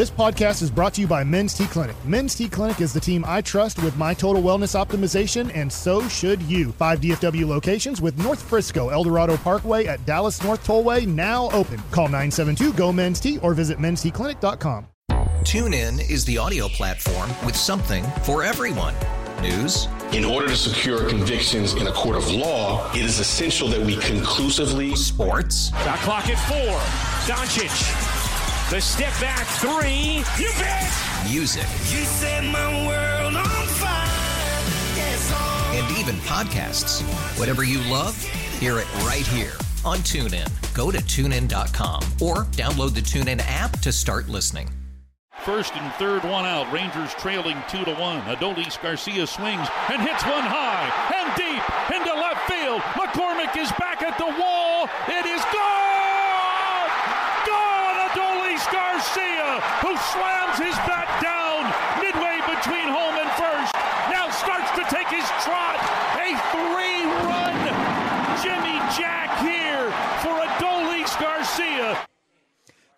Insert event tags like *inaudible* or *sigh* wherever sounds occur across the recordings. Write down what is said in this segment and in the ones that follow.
This podcast is brought to you by Men's T Clinic. Men's T Clinic is the team I trust with my total wellness optimization, and so should you. Five DFW locations with North Frisco, Eldorado Parkway at Dallas North Tollway now open. Call 972 GO Men's T or visit mensteclinic.com. TuneIn is the audio platform with something for everyone. News. In order to secure convictions in a court of law, it is essential that we conclusively. Sports. Shot clock at four. Doncic. The step back three. You bet. Music. You set my world on fire. Yes, oh. And even podcasts. Whatever you love, hear it right here on TuneIn. Go to tunein.com or download the TuneIn app to start listening. First and third, one out. Rangers trailing two to one. Adolis Garcia swings and hits one high and deep into left field. McCormick is back at the wall. It is gone! Gone! Adolis Garcia, who slams his bat down midway between home and first, now starts to take his trot. A three-run Jimmy Jack here for Adolis Garcia.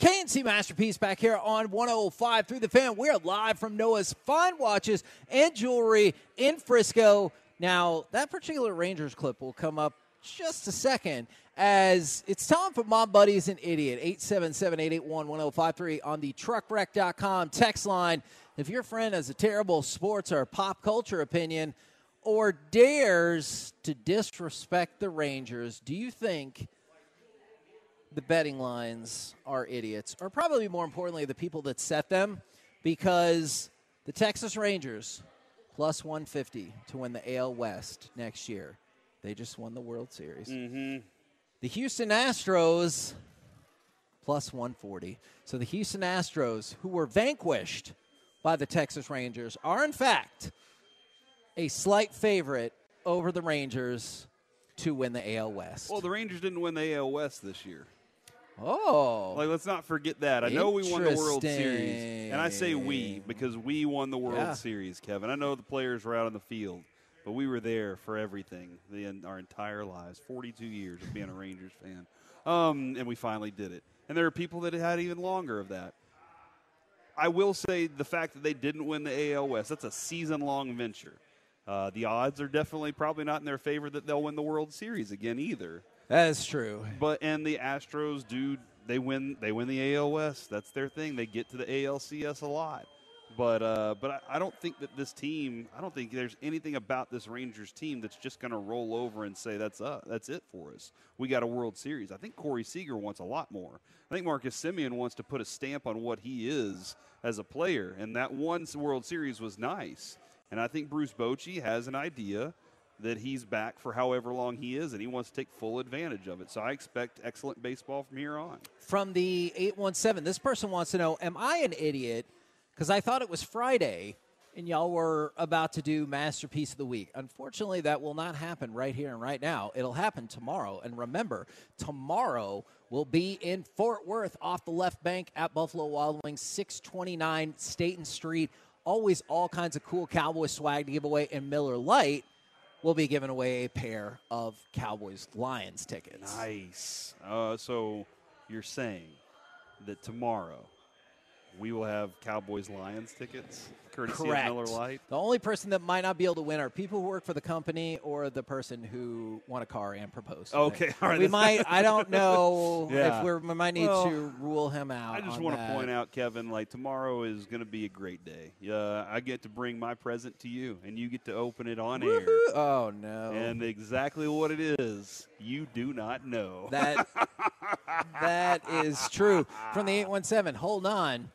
KNC Masterpiece back here on 105 through the fan. We're live from Noah's Fine Watches and Jewelry in Frisco. Now, that particular Rangers clip will come up just a second as it's time for My Buddy's an Idiot. 877 881 1053 on the truckwreck.com text line. If your friend has a terrible sports or pop culture opinion or dares to disrespect the Rangers, do you think the betting lines are idiots, or probably more importantly, the people that set them, because the Texas Rangers plus 150 to win the AL West next year. They just won the World Series. Mm-hmm. The Houston Astros plus 140. So the Houston Astros, who were vanquished by the Texas Rangers, are in fact a slight favorite over the Rangers to win the AL West. Well, the Rangers didn't win the AL West this year. Oh. Like, let's not forget that. I know we won the World Series. And I say we because we won the World Yeah. Series, Kevin. I know the players were out on the field, but we were there for everything the, our entire lives 42 years of being a Rangers fan. Um, and we finally did it. And there are people that had even longer of that. I will say the fact that they didn't win the AL West, that's a season long venture. Uh, the odds are definitely probably not in their favor that they'll win the World Series again either. That is true. But and the Astros do they win they win the AL West. That's their thing. They get to the ALCS a lot. But uh, but I, don't think that this team. I don't think there's anything about this Rangers team that's just going to roll over and say that's uh, that's it for us. We got a World Series. I think Corey Seager wants a lot more. I think Marcus Semien wants to put a stamp on what he is as a player, and that one World Series was nice. And I think Bruce Bochy has an idea that he's back for however long he is, and he wants to take full advantage of it. So I expect excellent baseball from here on. From the 817, this person wants to know Am I an idiot? Because I thought it was Friday and y'all were about to do Masterpiece of the Week. Unfortunately, that will not happen right here and right now. It'll happen tomorrow. And remember, tomorrow will be in Fort Worth off the left bank at Buffalo Wild Wings, 629 Staten Street. Always all kinds of cool Cowboy swag to give away. And Miller Lite will be giving away a pair of Cowboys Lions tickets. Nice. Uh, so you're saying that tomorrow we will have Cowboys Lions tickets, courtesy Correct. of Miller Lite. The only person that might not be able to win are people who work for the company or the person who won a car and proposed. Okay, all right, We might. I don't *laughs* know Yeah. if we're, we might need Well, to rule him out. I just want to point out, Kevin, like tomorrow is going to be a great day. Uh, I get to bring my present to you, and you get to open it on air. Oh no! And exactly what it is, you do not know. That that is true. From the eight one seven, hold on.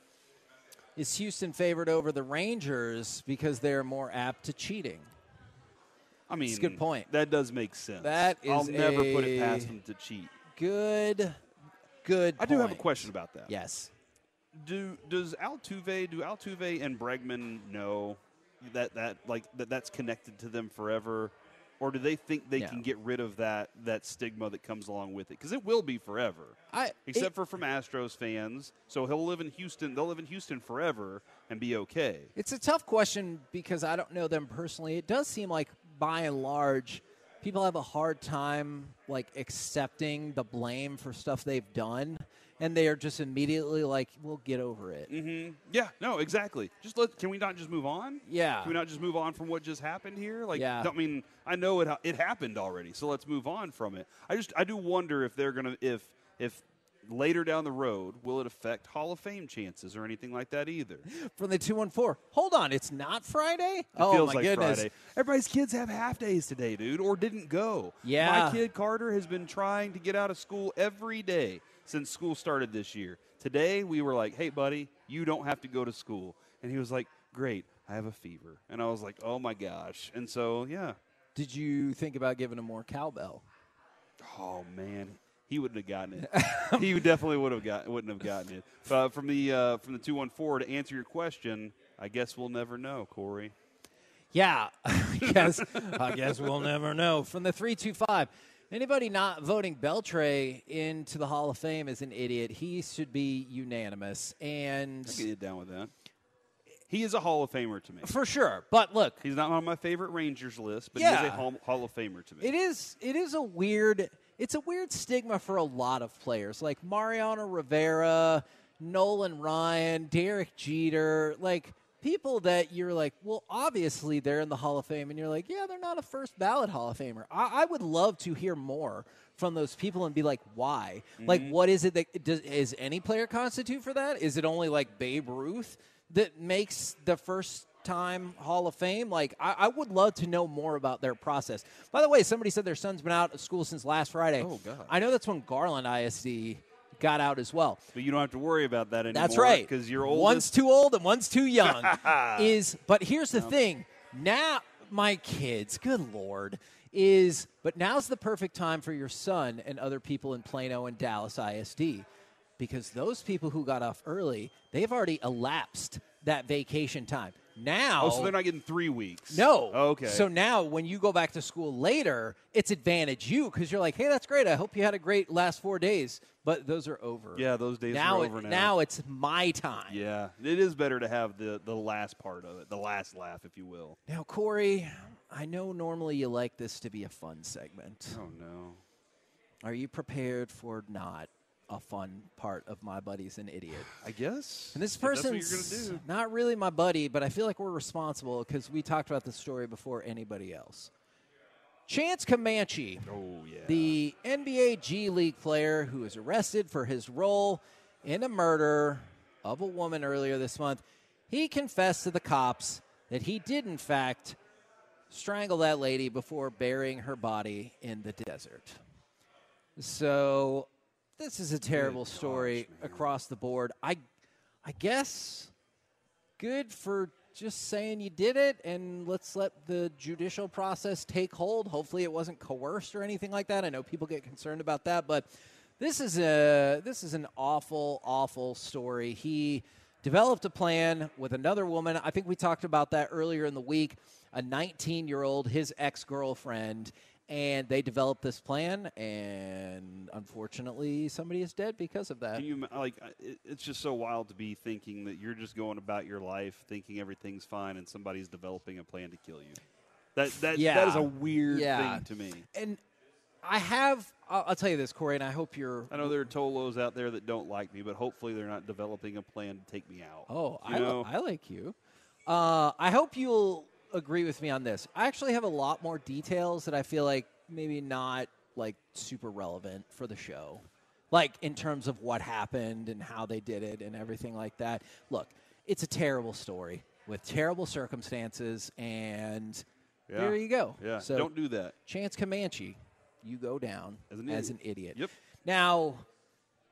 Is Houston favored over the Rangers because they're more apt to cheating? I mean, It's a good point. That does make sense. That I'll never put it past them to cheat. Good, good. I do have a question about that. Yes. Do does Altuve do Altuve and Bregman know that that like that that's connected to them forever, or do they think they No. can get rid of that that stigma that comes along with it? Because it will be forever. I except it- for from Astros fans. So he'll live in Houston. They'll live in Houston forever and be okay. It's a tough question because I don't know them personally. It does seem like by and large people have a hard time like accepting the blame for stuff they've done. And they are just immediately like, "We'll get over it." Mm-hmm. Yeah, no, exactly. Just let. Can we not just move on? Yeah. Can we not just move on from what just happened here? Like, Yeah. I mean, I know it. It happened already, so let's move on from it. I just, I do wonder if they're gonna, if, if later down the road, will it affect Hall of Fame chances or anything like that either? *gasps* From the two one four. Hold on, it's not Friday. It oh feels my like goodness! Friday. Everybody's kids have half days today, dude, or didn't go. Yeah. My kid Carter has been trying to get out of school every day since school started this year. Today we were like, "Hey, buddy, you don't have to go to school," and he was like, "Great, I have a fever," and I was like, "Oh my gosh!" And so, yeah. Did you think about giving him more cowbell? Oh man, he wouldn't have gotten it. *laughs* he definitely would have got wouldn't have gotten it. But from the uh, from the two one four to answer your question, I guess we'll never know, Corey. Yeah, *laughs* I guess I guess we'll never know. From the three two five, anybody not voting Beltre into the Hall of Fame is an idiot. He should be unanimous, and I can get down with that. He is a Hall of Famer to me. for sure. But look, He's not on my favorite Rangers list, but Yeah. he is a Hall, Hall of Famer to me. It is. It is a weird. It's a weird stigma for a lot of players, like Mariano Rivera, Nolan Ryan, Derek Jeter, like people that you're like, well, obviously they're in the Hall of Fame, and you're like, yeah, they're not a first ballot Hall of Famer. I, I would love to hear more from those people and be like, why? Like, mm-hmm. what is it that does is any player constitute for that? Is it only like Babe Ruth that makes the first time Hall of Fame. Like, I, I would love to know more about their process. By the way, somebody said their son's been out of school since last Friday. Oh, God. I know that's when Garland ISD got out as well. but you don't have to worry about that anymore. That's right. Because you're old. One's too old and one's too young. *laughs* is but here's the thing. Now my kids, good lord, is but now's the perfect time for your son and other people in Plano and Dallas ISD. Because those people who got off early, they've already elapsed that vacation time. Now Oh, so they're not getting three weeks. no. Okay. So now when you go back to school later, it's advantage you because you're like, hey, that's great. I hope you had a great last four days. But those are over. yeah, those days now are it- over now. now it's my time. yeah, it is better to have the the last part of it, the last laugh, if you will. Now, Corey, I know normally you like this to be a fun segment. Oh no. Are you prepared for not a fun part of my buddy's an idiot? I guess. And this if that's what you're person's not really my buddy, but I feel like we're responsible because we talked about this story before anybody else. Chance Comanche, Oh yeah. the NBA G League player who was arrested for his role in a murder of a woman earlier this month, he confessed to the cops that he did, in fact, strangle that lady before burying her body in the desert. So, this is a terrible gosh, story man. across the board. I, I guess, good for just saying you did it, and let's let the judicial process take hold. Hopefully, it wasn't coerced or anything like that. I know people get concerned about that, but this is a this is an awful, awful story. He developed a plan with another woman. I think we talked about that earlier in the week. A 19 year old, his ex girlfriend, and they developed this plan, and unfortunately, somebody is dead because of that. Can you like? uh, It, it's just so wild to be thinking that you're just going about your life thinking everything's fine, and somebody's developing a plan to kill you. That that that Yeah. is a weird Yeah. thing to me. And I have, I'll, I'll tell you this, Corey, and I hope you're. I know there are Tolos out there that don't like me, but hopefully they're not developing a plan to take me out. Oh, I, li- I like you. Uh, I hope you'll agree with me on this. I actually have a lot more details that I feel like maybe not like super relevant for the show, like in terms of what happened and how they did it and everything like that. Look, it's a terrible story with terrible circumstances, and Yeah. there you go. yeah, So don't do that. Chance Comanche, you go down As an as an idiot. Yep. Now,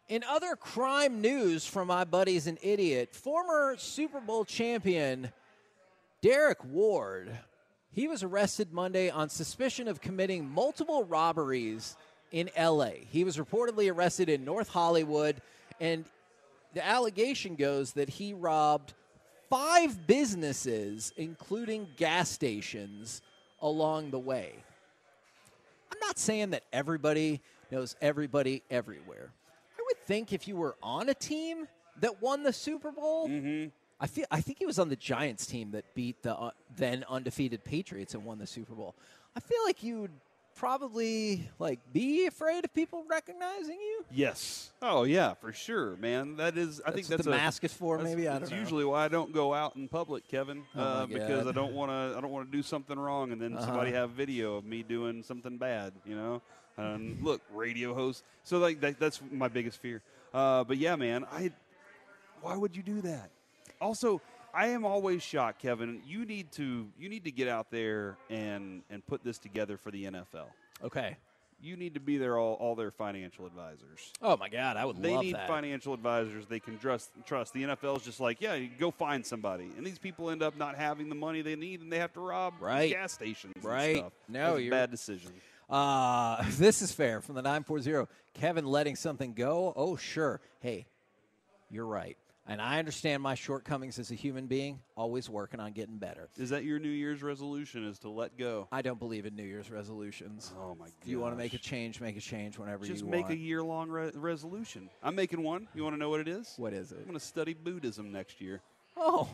in other crime news from my buddies an idiot, former Super Bowl champion Derrick Ward, he was arrested Monday on suspicion of committing multiple robberies in LA. He was reportedly arrested in North Hollywood and the allegation goes that he robbed five businesses including gas stations along the way. I'm not saying that everybody knows everybody everywhere. I would think if you were on a team that won the Super Bowl, mm-hmm. I feel I think he was on the Giants team that beat the uh, then undefeated Patriots and won the Super Bowl. I feel like you'd probably like be afraid of people recognizing you. Yes. Oh yeah, for sure, man. That is. I think what that's the a, mask is for. That's, Maybe I don't know. usually why I don't go out in public, Kevin, Oh, uh, because I don't want to. I don't want to do something wrong, and then Uh-huh. somebody have video of me doing something bad. You know. And look, radio host. So like that, that's my biggest fear. Uh, but yeah, man, I. Why would you do that? Also, I am always shocked, Kevin. You need to. You need to get out there and and put this together for the NFL. Okay. You need to be there all all their financial advisors. Oh my God, I would They need that. financial advisors they can trust. Trust the NFL is just like, yeah, you go find somebody, and these people end up not having the money they need, and they have to rob Right. gas stations. and Right. stuff. No, you're- bad decision. Uh, *laughs* this is fair from the 940. Kevin letting something go. Oh, sure. Hey, you're right. And I understand my shortcomings as a human being, always working on getting better. Is that your New Year's resolution? Is to let go? I don't believe in New Year's resolutions. Oh my god! If you want to make a change, make a change whenever just you want. Just make a year long re- resolution. I'm making one. You want to know what it is? What is it? I'm going to study Buddhism next year. Oh,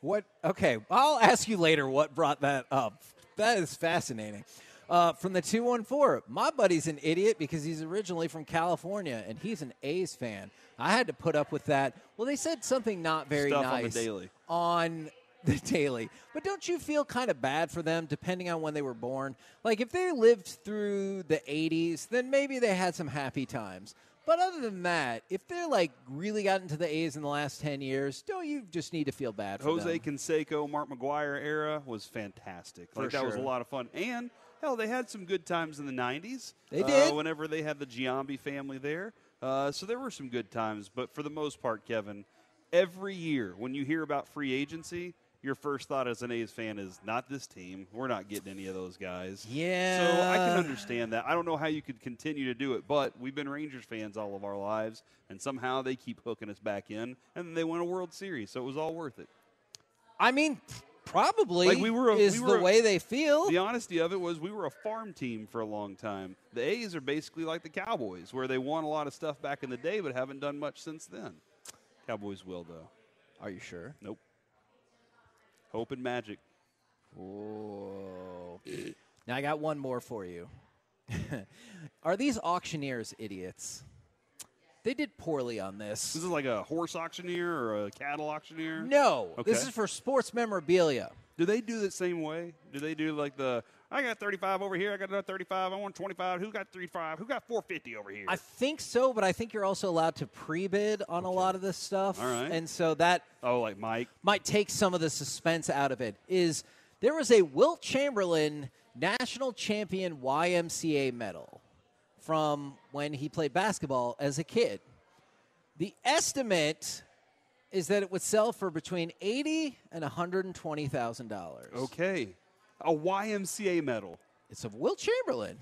what? Okay, I'll ask you later what brought that up. That is fascinating. Uh, from the 214, my buddy's an idiot because he's originally from California and he's an A's fan. I had to put up with that. Well, they said something not very Stuff on the nice Daily. on *laughs* the daily. But don't you feel kind of bad for them depending on when they were born? Like if they lived through the 80s, then maybe they had some happy times. But other than that, if they're like really got into the A's in the last 10 years, don't you just need to feel bad for Jose them? Canseco, Mark McGwire era was fantastic. For like that was a lot of fun. And hell, they had some good times in the '90s. They uh, did. whenever they had the Giambi family there. Uh, so there were some good times. But for the most part, Kevin, every year when you hear about free agency, your first thought as an A's fan is not this team. We're not getting any of those guys. Yeah. So I can understand that. I don't know how you could continue to do it, but we've been Rangers fans all of our lives, and somehow they keep hooking us back in, and they won a World Series, so it was all worth it. I mean, probably Like, we were a- is we the a- way they feel. The honesty of it was we were a farm team for a long time. The A's are basically like the Cowboys, where they won a lot of stuff back in the day, but haven't done much since then. Cowboys will though. Are you sure? Nope. Hope and magic. Whoa. now I got one more for you. *laughs* Are these auctioneers idiots? They did poorly on this. This is like a horse auctioneer or a cattle auctioneer. No, this is for sports memorabilia. Do they do the same way? Do they do like the I got 35 over here, I got another 35, I want 25. Who got 35? Who got 450 over here? I think so, but I think you're also allowed to pre-bid on a lot of this stuff. All right. And so that oh, like Mike. might take some of the suspense out of it. Is there was a Wilt Chamberlain national champion YMCA medal from when he played basketball as a kid. The estimate is that it would sell for between eighty and one hundred and twenty thousand dollars. Okay. A YMCA medal. It's of Wilt Chamberlain.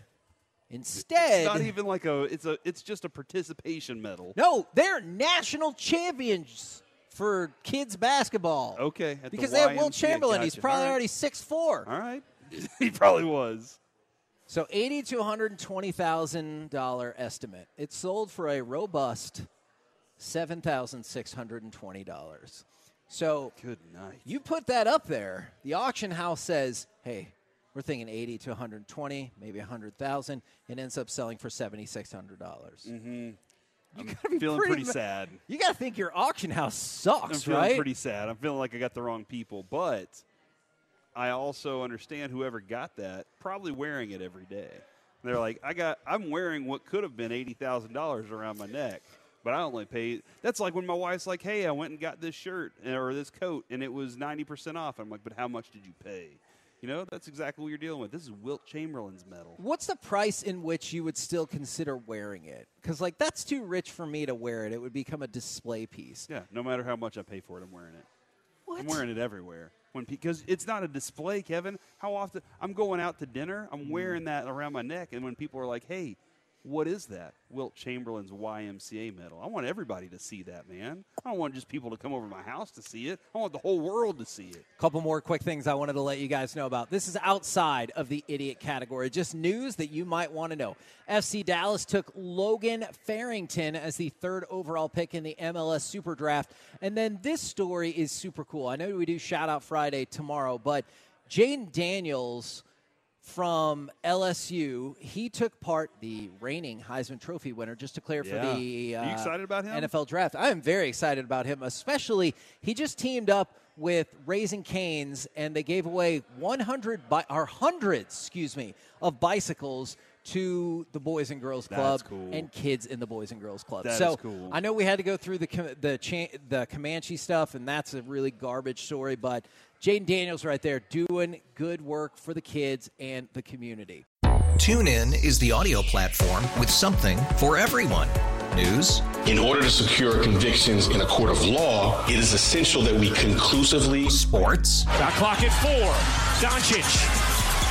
Instead, It's not even like a it's a it's just a participation medal. no, they're national champions for kids basketball. Okay, at the because they have YMCA, Chamberlain. He's probably right. already six four. All right. *laughs* he probably was. So eighty to one hundred twenty thousand dollar estimate. It sold for a robust seven thousand six hundred and twenty dollars. So Good night. you put that up there. The auction house says, "Hey, we're thinking eighty to one hundred twenty, maybe a hundred thousand. It ends up selling for seventy six hundred dollars. Mm-hmm. You gotta be feeling pretty ma- sad. You gotta think your auction house sucks, I'm feeling right? pretty sad. I'm feeling like I got the wrong people, but I also understand whoever got that probably wearing it every day. They're like, I got, I'm wearing what could have been eighty thousand dollars around my neck, but I only paid. That's like when my wife's like, Hey, I went and got this shirt or this coat, and it was ninety percent off. I'm like, But how much did you pay? You know, that's exactly what you're dealing with. This is Wilt Chamberlain's medal. What's the price in which you would still consider wearing it? Because like that's too rich for me to wear it. It would become a display piece. Yeah, no matter how much I pay for it, I'm wearing it. What? I'm wearing it everywhere. When because it's not a display, Kevin. How often I'm going out to dinner, I'm Mm. wearing that around my neck, and when people are like, "Hey, what is that?" Wilt Chamberlain's YMCA medal. I want everybody to see that, man. I don't want just people to come over to my house to see it. I want the whole world to see it. Couple more quick things I wanted to let you guys know about. This is outside of the idiot category, just news that you might want to know. FC Dallas took Logan Farrington as the third overall pick in the MLS Super Draft. And then this story is super cool. I know we do Shout Out Friday tomorrow, but Jayden Daniels from LSU. He took part, the reigning Heisman Trophy winner, just declared Yeah. for the uh, excited about him? NFL draft. I am very excited about him, especially he just teamed up with Raising Canes, and they gave away 100 bi- or hundreds, excuse me, of bicycles to the Boys and Girls Club That's cool. and kids in the Boys and Girls Club. That so is cool. I know we had to go through the Com- the cha- the Comanche stuff, and that's a really garbage story. But Jayden Daniels right there doing good work for the kids and the community. TuneIn is the audio platform with something for everyone. News, In order to secure convictions in a court of law, it is essential that we conclusively sports, Shot clock at four. Doncic.